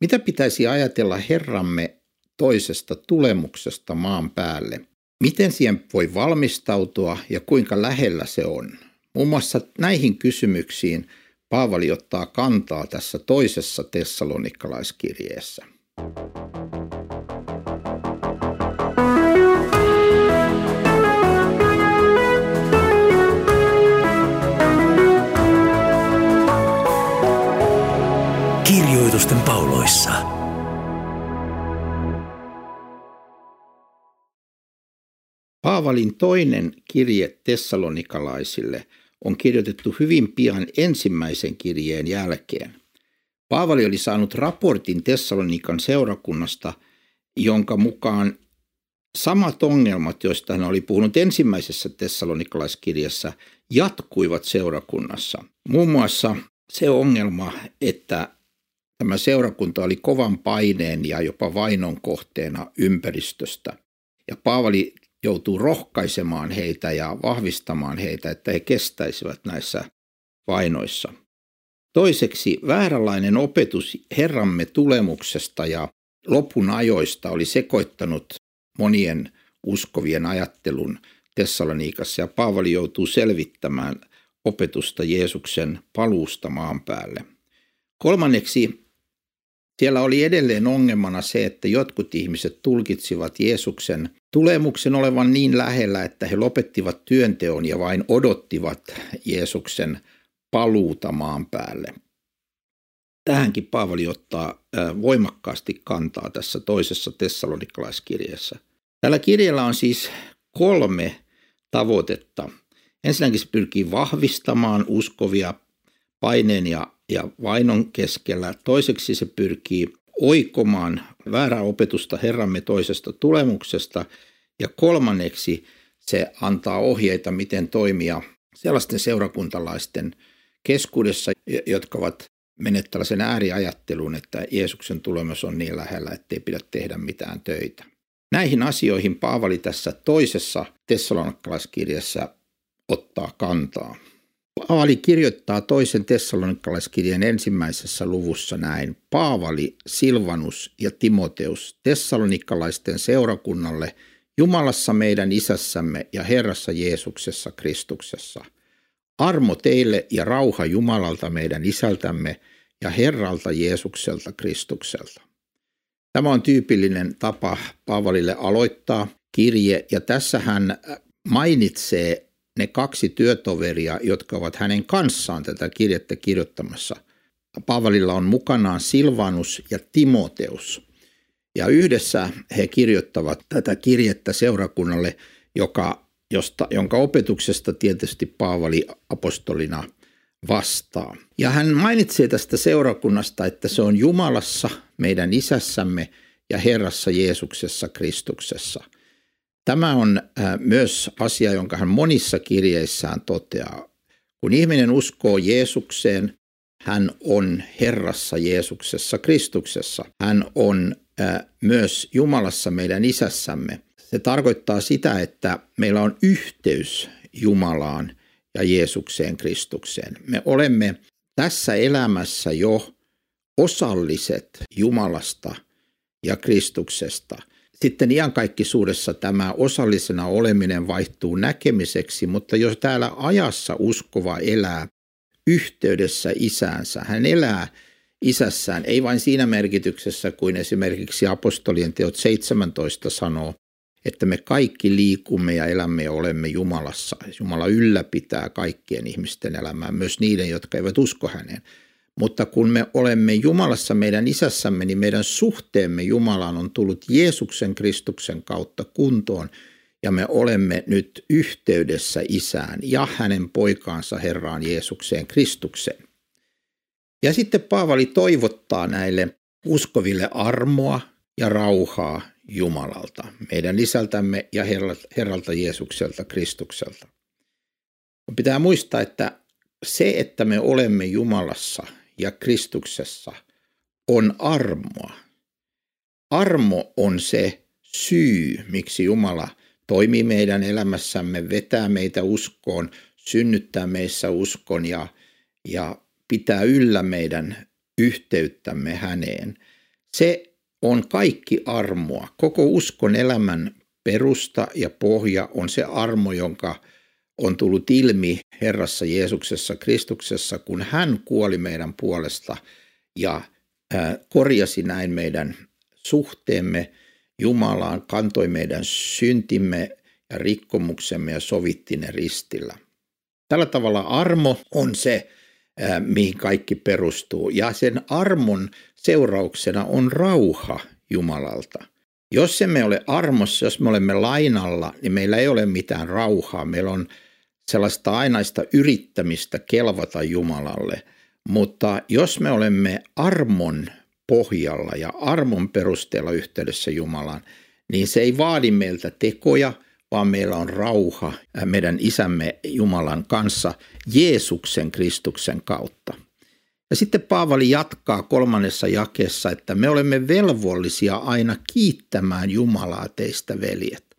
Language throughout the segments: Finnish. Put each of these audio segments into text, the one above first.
Mitä pitäisi ajatella Herramme toisesta tulemuksesta maan päälle? Miten siihen voi valmistautua ja kuinka lähellä se on? Muun muassa näihin kysymyksiin Paavali ottaa kantaa tässä toisessa tessalonikalaiskirjeessä. Kirjoitusten pauloissa. Paavalin toinen kirje tessalonikalaisille on kirjoitettu hyvin pian ensimmäisen kirjeen jälkeen. Paavali oli saanut raportin Tessalonikan seurakunnasta, jonka mukaan samat ongelmat, joista hän oli puhunut ensimmäisessä tessalonikalaiskirjassa, jatkuivat seurakunnassa. Muun muassa se ongelma, että Tämä seurakunta oli kovan paineen ja jopa vainon kohteena ympäristöstä. Ja Paavali joutuu rohkaisemaan heitä ja vahvistamaan heitä, että he kestäisivät näissä vainoissa. Toiseksi vääränlainen opetus Herramme tulemuksesta ja lopun ajoista oli sekoittanut monien uskovien ajattelun Tessaloniikassa ja Paavali joutuu selvittämään opetusta Jeesuksen paluusta maan päälle. Kolmanneksi siellä oli edelleen ongelmana se, että jotkut ihmiset tulkitsivat Jeesuksen tulemuksen olevan niin lähellä, että he lopettivat työnteon ja vain odottivat Jeesuksen paluuta maan päälle. Tähänkin Paavali ottaa voimakkaasti kantaa tässä toisessa tessalonikalaiskirjassa. Tällä kirjalla on siis kolme tavoitetta. Ensinnäkin se pyrkii vahvistamaan uskovia paineen ja ja vainon keskellä. Toiseksi se pyrkii oikomaan väärää opetusta Herramme toisesta tulemuksesta. Ja kolmanneksi se antaa ohjeita, miten toimia sellaisten seurakuntalaisten keskuudessa, jotka ovat menneet tällaisen ääriajatteluun, että Jeesuksen tulemus on niin lähellä, ettei pidä tehdä mitään töitä. Näihin asioihin Paavali tässä toisessa tessalonikalaiskirjassa ottaa kantaa. Paavali kirjoittaa toisen tessalonikalaiskirjan ensimmäisessä luvussa näin. Paavali, Silvanus ja Timoteus tessalonikalaisten seurakunnalle Jumalassa meidän isässämme ja Herrassa Jeesuksessa Kristuksessa. Armo teille ja rauha Jumalalta meidän isältämme ja Herralta Jeesukselta Kristukselta. Tämä on tyypillinen tapa Paavalille aloittaa kirje ja tässä hän mainitsee ne kaksi työtoveria, jotka ovat hänen kanssaan tätä kirjettä kirjoittamassa. Paavalilla on mukanaan Silvanus ja Timoteus. Ja yhdessä he kirjoittavat tätä kirjettä seurakunnalle, joka, josta, jonka opetuksesta tietysti Paavali apostolina vastaa. Ja hän mainitsee tästä seurakunnasta, että se on Jumalassa, meidän isässämme ja Herrassa Jeesuksessa Kristuksessa – Tämä on äh, myös asia, jonka hän monissa kirjeissään toteaa. Kun ihminen uskoo Jeesukseen, hän on Herrassa Jeesuksessa Kristuksessa. Hän on äh, myös Jumalassa meidän isässämme. Se tarkoittaa sitä, että meillä on yhteys Jumalaan ja Jeesukseen Kristukseen. Me olemme tässä elämässä jo osalliset Jumalasta ja Kristuksesta – sitten iankaikkisuudessa tämä osallisena oleminen vaihtuu näkemiseksi, mutta jos täällä ajassa uskova elää yhteydessä isäänsä, hän elää isässään, ei vain siinä merkityksessä kuin esimerkiksi apostolien teot 17 sanoo, että me kaikki liikumme ja elämme ja olemme Jumalassa. Jumala ylläpitää kaikkien ihmisten elämää, myös niiden, jotka eivät usko häneen. Mutta kun me olemme Jumalassa meidän isässämme, niin meidän suhteemme Jumalaan on tullut Jeesuksen Kristuksen kautta kuntoon ja me olemme nyt yhteydessä isään ja hänen poikaansa Herraan Jeesukseen Kristukseen. Ja sitten Paavali toivottaa näille uskoville armoa ja rauhaa Jumalalta, meidän isältämme ja Herralta Jeesukselta Kristukselta. Pitää muistaa, että se, että me olemme Jumalassa – ja Kristuksessa on armoa. Armo on se syy, miksi Jumala toimii meidän elämässämme, vetää meitä uskoon, synnyttää meissä uskon ja, ja pitää yllä meidän yhteyttämme häneen. Se on kaikki armoa. Koko uskon elämän perusta ja pohja on se armo, jonka on tullut ilmi Herrassa Jeesuksessa Kristuksessa, kun hän kuoli meidän puolesta ja korjasi näin meidän suhteemme Jumalaan, kantoi meidän syntimme ja rikkomuksemme ja sovitti ne ristillä. Tällä tavalla armo on se, mihin kaikki perustuu. Ja sen armon seurauksena on rauha Jumalalta. Jos emme ole armossa, jos me olemme lainalla, niin meillä ei ole mitään rauhaa. Meillä on sellaista ainaista yrittämistä kelvata Jumalalle. Mutta jos me olemme armon pohjalla ja armon perusteella yhteydessä Jumalaan, niin se ei vaadi meiltä tekoja, vaan meillä on rauha meidän isämme Jumalan kanssa Jeesuksen Kristuksen kautta. Ja sitten Paavali jatkaa kolmannessa jakessa, että me olemme velvollisia aina kiittämään Jumalaa teistä veljet.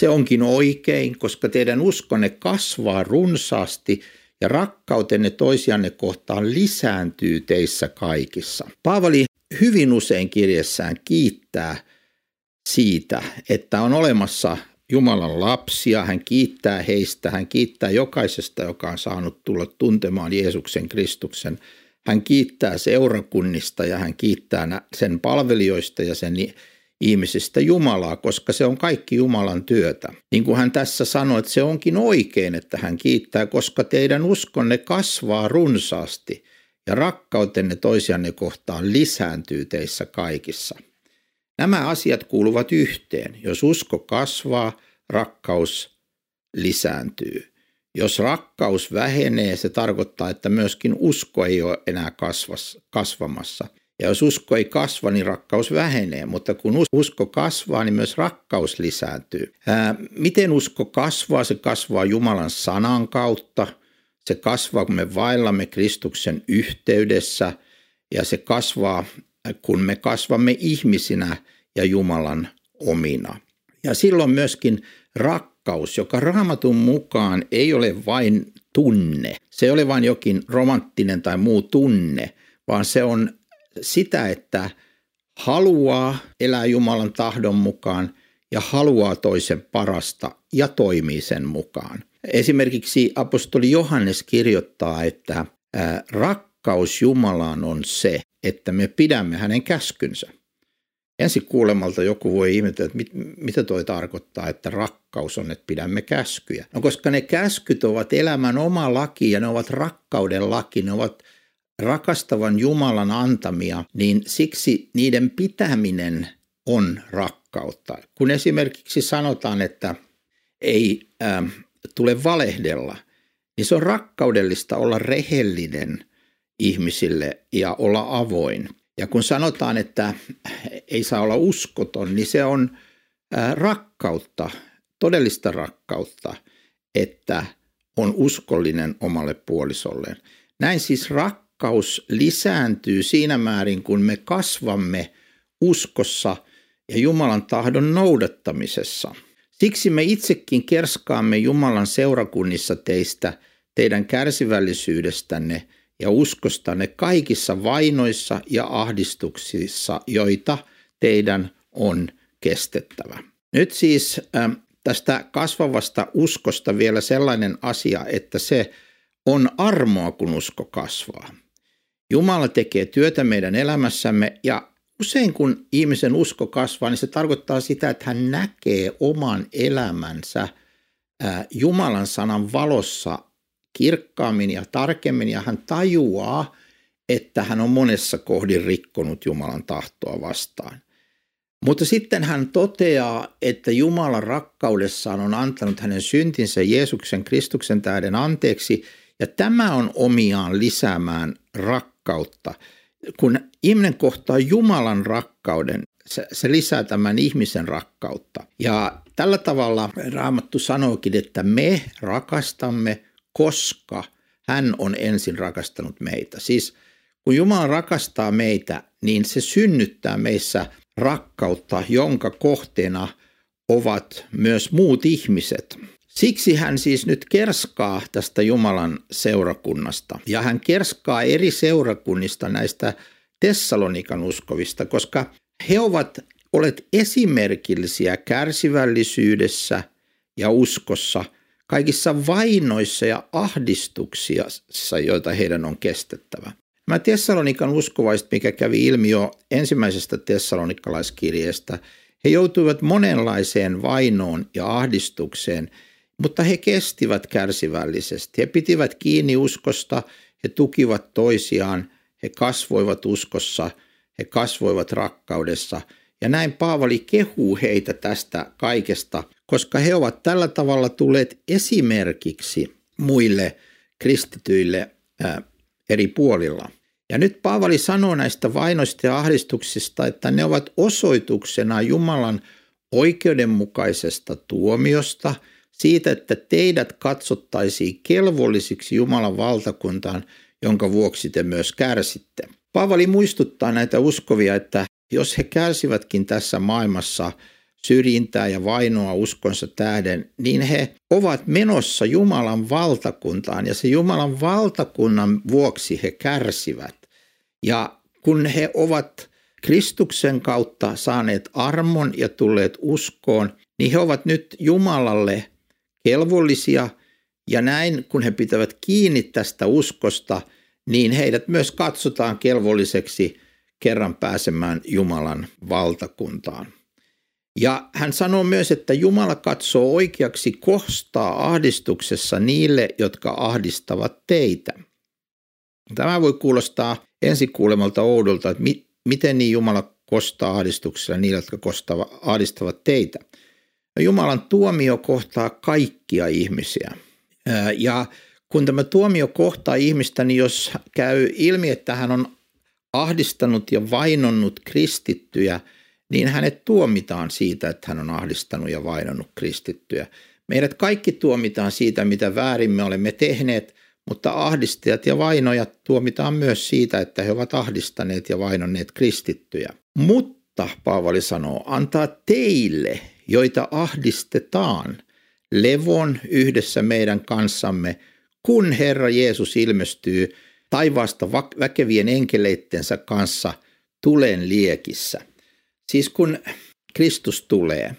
Se onkin oikein, koska teidän uskonne kasvaa runsaasti ja rakkautenne toisianne kohtaan lisääntyy teissä kaikissa. Paavali hyvin usein kirjessään kiittää siitä, että on olemassa Jumalan lapsia, hän kiittää heistä, hän kiittää jokaisesta, joka on saanut tulla tuntemaan Jeesuksen Kristuksen. Hän kiittää seurakunnista ja hän kiittää sen palvelijoista ja sen ihmisistä Jumalaa, koska se on kaikki Jumalan työtä. Niin kuin hän tässä sanoi, että se onkin oikein, että hän kiittää, koska teidän uskonne kasvaa runsaasti ja rakkautenne toisianne kohtaan lisääntyy teissä kaikissa. Nämä asiat kuuluvat yhteen. Jos usko kasvaa, rakkaus lisääntyy. Jos rakkaus vähenee, se tarkoittaa, että myöskin usko ei ole enää kasvamassa. Ja jos usko ei kasva, niin rakkaus vähenee, mutta kun usko kasvaa, niin myös rakkaus lisääntyy. Ää, miten usko kasvaa? Se kasvaa Jumalan sanan kautta. Se kasvaa, kun me vaillamme Kristuksen yhteydessä ja se kasvaa, kun me kasvamme ihmisinä ja Jumalan omina. Ja silloin myöskin rakkaus, joka raamatun mukaan ei ole vain tunne. Se ei ole vain jokin romanttinen tai muu tunne, vaan se on sitä, että haluaa elää Jumalan tahdon mukaan ja haluaa toisen parasta ja toimii sen mukaan. Esimerkiksi apostoli Johannes kirjoittaa, että rakkaus Jumalaan on se, että me pidämme hänen käskynsä. Ensi kuulemalta joku voi ihmetellä, että mit, mitä toi tarkoittaa, että rakkaus on, että pidämme käskyjä. No koska ne käskyt ovat elämän oma laki ja ne ovat rakkauden laki, ne ovat rakastavan Jumalan antamia, niin siksi niiden pitäminen on rakkautta. Kun esimerkiksi sanotaan, että ei äh, tule valehdella, niin se on rakkaudellista olla rehellinen ihmisille ja olla avoin. Ja kun sanotaan, että ei saa olla uskoton, niin se on rakkautta, todellista rakkautta, että on uskollinen omalle puolisolleen. Näin siis rakkaus lisääntyy siinä määrin, kun me kasvamme uskossa ja Jumalan tahdon noudattamisessa. Siksi me itsekin kerskaamme Jumalan seurakunnissa teistä, teidän kärsivällisyydestänne – ja uskostanne kaikissa vainoissa ja ahdistuksissa, joita teidän on kestettävä. Nyt siis äh, tästä kasvavasta uskosta vielä sellainen asia, että se on armoa, kun usko kasvaa. Jumala tekee työtä meidän elämässämme ja usein kun ihmisen usko kasvaa, niin se tarkoittaa sitä, että hän näkee oman elämänsä Jumalan sanan valossa kirkkaammin ja tarkemmin ja hän tajuaa, että hän on monessa kohdin rikkonut Jumalan tahtoa vastaan. Mutta sitten hän toteaa, että Jumalan rakkaudessaan on antanut hänen syntinsä Jeesuksen Kristuksen tähden anteeksi, ja tämä on omiaan lisäämään rakkautta. Kun ihminen kohtaa Jumalan rakkauden, se, se lisää tämän ihmisen rakkautta. Ja tällä tavalla Raamattu sanookin, että me rakastamme koska hän on ensin rakastanut meitä. Siis kun Jumala rakastaa meitä, niin se synnyttää meissä rakkautta, jonka kohteena ovat myös muut ihmiset. Siksi hän siis nyt kerskaa tästä Jumalan seurakunnasta. Ja hän kerskaa eri seurakunnista näistä Tessalonikan uskovista, koska he ovat olleet esimerkillisiä kärsivällisyydessä ja uskossa kaikissa vainoissa ja ahdistuksissa, joita heidän on kestettävä. Mä Tessalonikan uskovaiset, mikä kävi ilmi jo ensimmäisestä tessalonikalaiskirjeestä, he joutuivat monenlaiseen vainoon ja ahdistukseen, mutta he kestivät kärsivällisesti. He pitivät kiinni uskosta, he tukivat toisiaan, he kasvoivat uskossa, he kasvoivat rakkaudessa. Ja näin Paavali kehuu heitä tästä kaikesta, koska he ovat tällä tavalla tulleet esimerkiksi muille kristityille ää, eri puolilla. Ja nyt Paavali sanoo näistä vainoista ja ahdistuksista, että ne ovat osoituksena Jumalan oikeudenmukaisesta tuomiosta, siitä, että teidät katsottaisiin kelvollisiksi Jumalan valtakuntaan, jonka vuoksi te myös kärsitte. Paavali muistuttaa näitä uskovia, että jos he kärsivätkin tässä maailmassa – syrjintää ja vainoa uskonsa tähden, niin he ovat menossa Jumalan valtakuntaan ja se Jumalan valtakunnan vuoksi he kärsivät. Ja kun he ovat Kristuksen kautta saaneet armon ja tulleet uskoon, niin he ovat nyt Jumalalle kelvollisia ja näin kun he pitävät kiinni tästä uskosta, niin heidät myös katsotaan kelvolliseksi kerran pääsemään Jumalan valtakuntaan. Ja hän sanoo myös, että Jumala katsoo oikeaksi kostaa ahdistuksessa niille, jotka ahdistavat teitä. Tämä voi kuulostaa ensikuulemalta oudolta, että mi- miten niin Jumala kostaa ahdistuksessa niille, jotka kostava, ahdistavat teitä. Jumalan tuomio kohtaa kaikkia ihmisiä. Ja kun tämä tuomio kohtaa ihmistä, niin jos käy ilmi, että hän on ahdistanut ja vainonnut kristittyjä – niin hänet tuomitaan siitä, että hän on ahdistanut ja vainonnut kristittyjä. Meidät kaikki tuomitaan siitä, mitä väärin me olemme tehneet, mutta ahdistajat ja vainojat tuomitaan myös siitä, että he ovat ahdistaneet ja vainonneet kristittyjä. Mutta, Paavali sanoo, antaa teille, joita ahdistetaan, levon yhdessä meidän kanssamme, kun Herra Jeesus ilmestyy taivaasta väkevien enkeleittensä kanssa tulen liekissä – Siis kun Kristus tulee,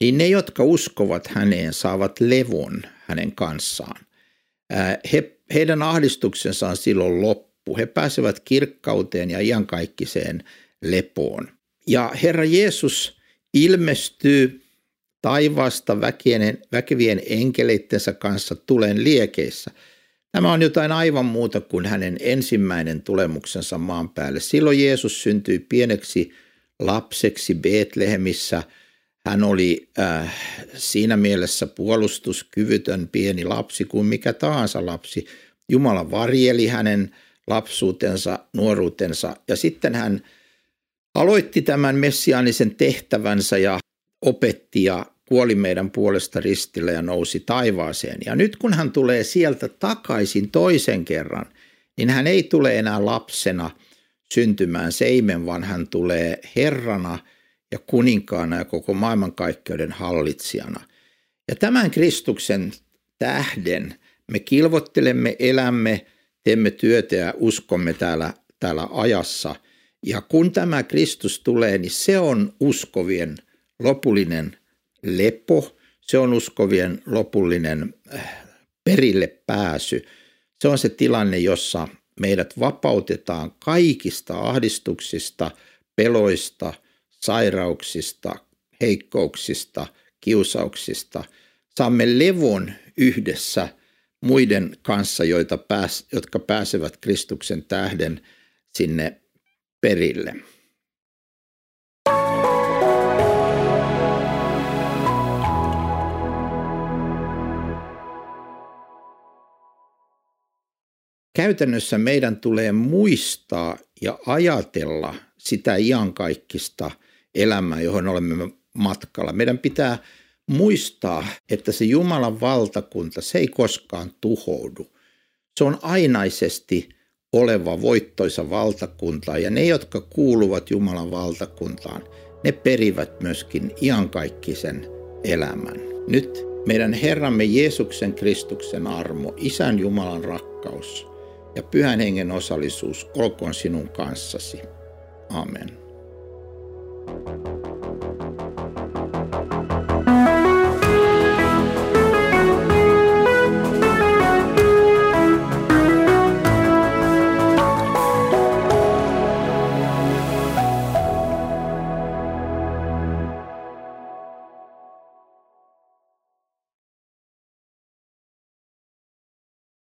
niin ne, jotka uskovat häneen, saavat levon hänen kanssaan. He, heidän ahdistuksensa on silloin loppu. He pääsevät kirkkauteen ja iankaikkiseen lepoon. Ja Herra Jeesus ilmestyy taivaasta väkien, väkevien enkeleittensä kanssa tulen liekeissä. Tämä on jotain aivan muuta kuin hänen ensimmäinen tulemuksensa maan päälle. Silloin Jeesus syntyi pieneksi lapseksi Betlehemissä. Hän oli äh, siinä mielessä puolustuskyvytön pieni lapsi kuin mikä tahansa lapsi. Jumala varjeli hänen lapsuutensa, nuoruutensa ja sitten hän aloitti tämän messiaanisen tehtävänsä ja opetti ja kuoli meidän puolesta ristillä ja nousi taivaaseen. Ja nyt kun hän tulee sieltä takaisin toisen kerran, niin hän ei tule enää lapsena – syntymään seimen, vaan hän tulee Herrana ja kuninkaana ja koko maailmankaikkeuden hallitsijana. Ja tämän Kristuksen tähden me kilvottelemme, elämme, teemme työtä ja uskomme täällä, täällä ajassa. Ja kun tämä Kristus tulee, niin se on uskovien lopullinen lepo, se on uskovien lopullinen äh, perille pääsy. Se on se tilanne, jossa meidät vapautetaan kaikista ahdistuksista, peloista, sairauksista, heikkouksista, kiusauksista. Saamme levon yhdessä muiden kanssa, joita pääs, jotka pääsevät Kristuksen tähden sinne perille. Käytännössä meidän tulee muistaa ja ajatella sitä iankaikkista elämää, johon olemme matkalla. Meidän pitää muistaa, että se Jumalan valtakunta, se ei koskaan tuhoudu. Se on ainaisesti oleva voittoisa valtakunta ja ne, jotka kuuluvat Jumalan valtakuntaan, ne perivät myöskin iankaikkisen elämän. Nyt meidän Herramme Jeesuksen Kristuksen armo, Isän Jumalan rakkaus – ja pyhän hengen osallisuus olkoon sinun kanssasi. Amen.